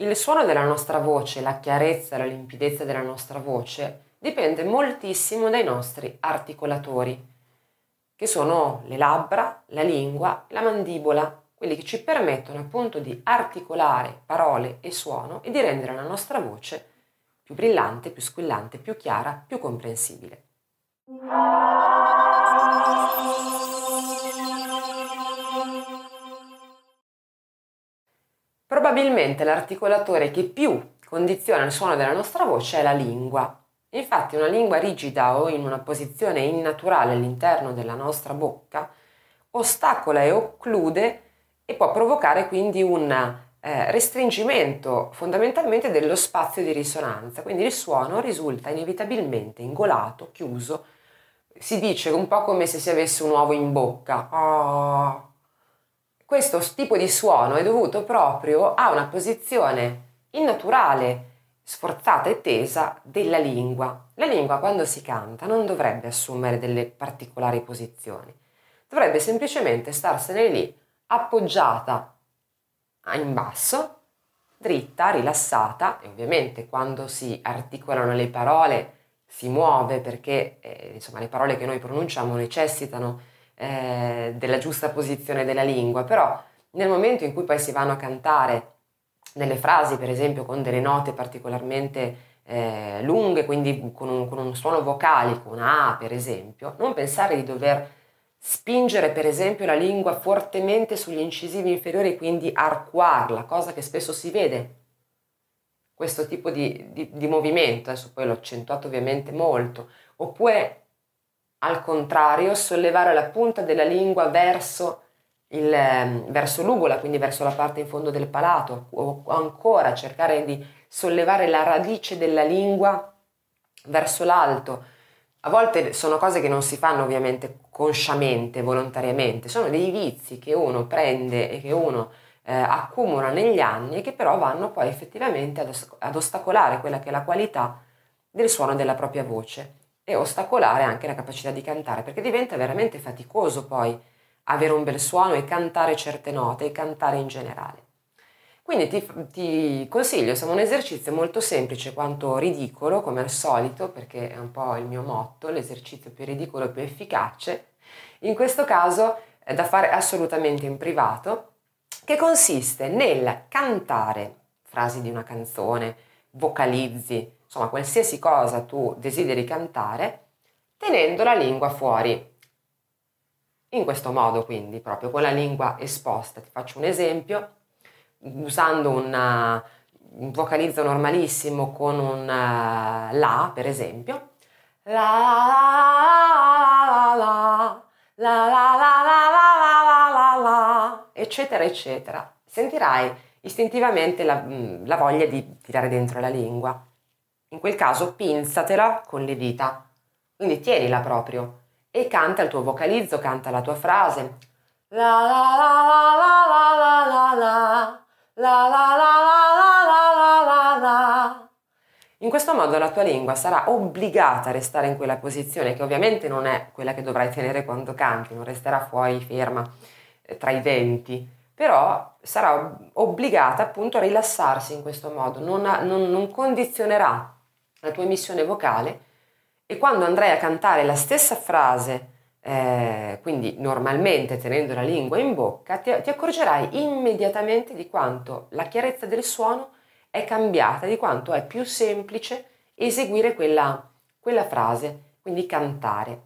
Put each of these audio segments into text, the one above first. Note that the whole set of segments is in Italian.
il suono della nostra voce, la chiarezza, la limpidezza della nostra voce dipende moltissimo dai nostri articolatori, che sono le labbra, la lingua, la mandibola, quelli che ci permettono appunto di articolare parole e suono e di rendere la nostra voce più brillante, più squillante, più chiara, più comprensibile. Probabilmente l'articolatore che più condiziona il suono della nostra voce è la lingua. Infatti una lingua rigida o in una posizione innaturale all'interno della nostra bocca ostacola e occlude e può provocare quindi un eh, restringimento fondamentalmente dello spazio di risonanza, quindi il suono risulta inevitabilmente ingolato, chiuso, si dice un po' come se si avesse un uovo in bocca. Oh, questo tipo di suono è dovuto proprio a una posizione innaturale, sforzata e tesa della lingua. La lingua quando si canta non dovrebbe assumere delle particolari posizioni, dovrebbe semplicemente starsene lì appoggiata in basso, dritta, rilassata e ovviamente quando si articolano le parole si muove perché eh, insomma le parole che noi pronunciamo necessitano eh, della giusta posizione della lingua, però nel momento in cui poi si vanno a cantare delle frasi, per esempio con delle note particolarmente eh, lunghe, quindi con un, con un suono vocalico, una A per esempio, non pensare di dover spingere per esempio la lingua fortemente sugli incisivi inferiori quindi arcuarla, cosa che spesso si vede. Questo tipo di, di, di movimento, adesso poi l'ho accentuato ovviamente molto, oppure al contrario, sollevare la punta della lingua verso, il, ehm, verso l'ugola, quindi verso la parte in fondo del palato, o ancora cercare di sollevare la radice della lingua verso l'alto. A volte sono cose che non si fanno ovviamente consciamente, volontariamente, sono dei vizi che uno prende e che uno eh, accumula negli anni e che però vanno poi effettivamente ad, ad ostacolare quella che è la qualità del suono della propria voce e ostacolare anche la capacità di cantare, perché diventa veramente faticoso poi avere un bel suono e cantare certe note e cantare in generale. Quindi ti, ti consiglio, insomma, un esercizio molto semplice quanto ridicolo, come al solito, perché è un po' il mio motto, l'esercizio più ridicolo e più efficace. In questo caso è da fare assolutamente in privato, che consiste nel cantare frasi di una canzone, vocalizzi, insomma qualsiasi cosa tu desideri cantare, tenendo la lingua fuori. In questo modo quindi, proprio con la lingua esposta. Ti faccio un esempio, usando una, un vocalizzo normalissimo con un uh, la, per esempio. La la la la la la la la la la la eccetera eccetera. Sentirai istintivamente la, la voglia di tirare dentro la lingua in quel caso pinzatela con le dita, quindi tienila proprio e canta il tuo vocalizzo, canta la tua frase. La la la la la la la la la la la la la la la In questo modo la tua lingua sarà obbligata a restare in quella posizione che ovviamente non è quella che dovrai tenere quando canti, non resterà fuori ferma tra i denti, però sarà obbligata appunto a rilassarsi in questo modo, non, non, non condizionerà la tua emissione vocale e quando andrai a cantare la stessa frase, eh, quindi normalmente tenendo la lingua in bocca, ti, ti accorgerai immediatamente di quanto la chiarezza del suono è cambiata, di quanto è più semplice eseguire quella, quella frase, quindi cantare.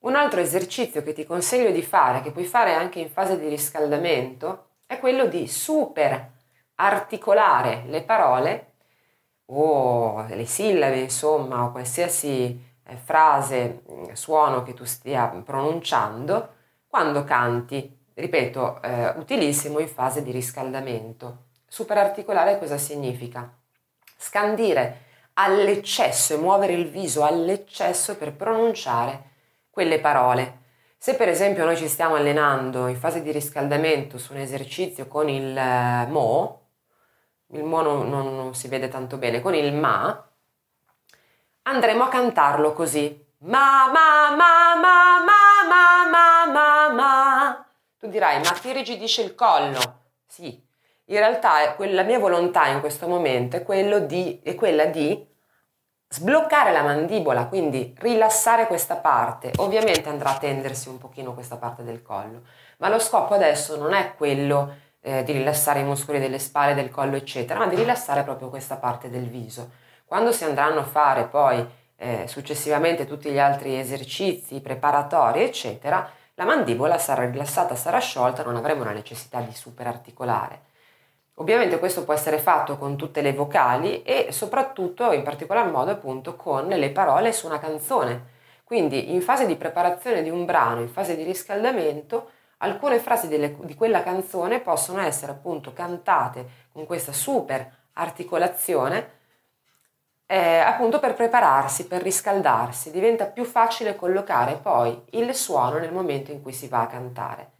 Un altro esercizio che ti consiglio di fare, che puoi fare anche in fase di riscaldamento, è quello di super articolare le parole o le sillabe, insomma, o qualsiasi eh, frase, mm, suono che tu stia pronunciando quando canti. Ripeto, eh, utilissimo in fase di riscaldamento. Super articolare cosa significa? Scandire all'eccesso e muovere il viso all'eccesso per pronunciare quelle parole. Se per esempio noi ci stiamo allenando in fase di riscaldamento su un esercizio con il eh, mo, il mo non, non, non si vede tanto bene, con il ma, andremo a cantarlo così. Ma, ma, ma, ma, ma, ma, ma, ma, ma. Tu dirai, ma ti rigidisce il collo? Sì. In realtà la mia volontà in questo momento è, di, è quella di sbloccare la mandibola, quindi rilassare questa parte. Ovviamente andrà a tendersi un pochino questa parte del collo, ma lo scopo adesso non è quello eh, di rilassare i muscoli delle spalle, del collo, eccetera, ma di rilassare proprio questa parte del viso. Quando si andranno a fare poi eh, successivamente tutti gli altri esercizi preparatori, eccetera, la mandibola sarà rilassata, sarà sciolta, non avremo la necessità di superarticolare. Ovviamente questo può essere fatto con tutte le vocali e soprattutto in particolar modo appunto con le parole su una canzone. Quindi in fase di preparazione di un brano, in fase di riscaldamento, alcune frasi delle, di quella canzone possono essere appunto cantate con questa super articolazione eh, appunto per prepararsi, per riscaldarsi, diventa più facile collocare poi il suono nel momento in cui si va a cantare.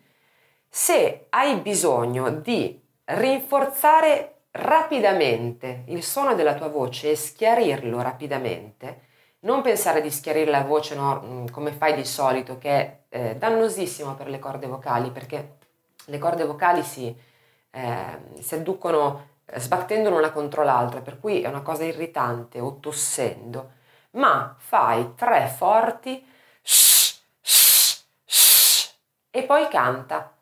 Se hai bisogno di rinforzare rapidamente il suono della tua voce e schiarirlo rapidamente, non pensare di schiarire la voce no, mm, come fai di solito, che è eh, dannosissimo per le corde vocali, perché le corde vocali si, eh, si adducono eh, sbattendo l'una contro l'altra, per cui è una cosa irritante o tossendo, ma fai tre forti shh, e poi canta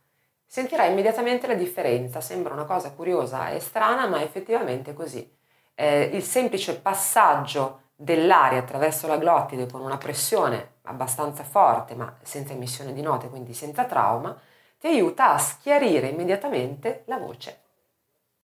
sentirai immediatamente la differenza. Sembra una cosa curiosa e strana, ma effettivamente è così. Eh, il semplice passaggio dell'aria attraverso la glottide con una pressione abbastanza forte, ma senza emissione di note, quindi senza trauma, ti aiuta a schiarire immediatamente la voce.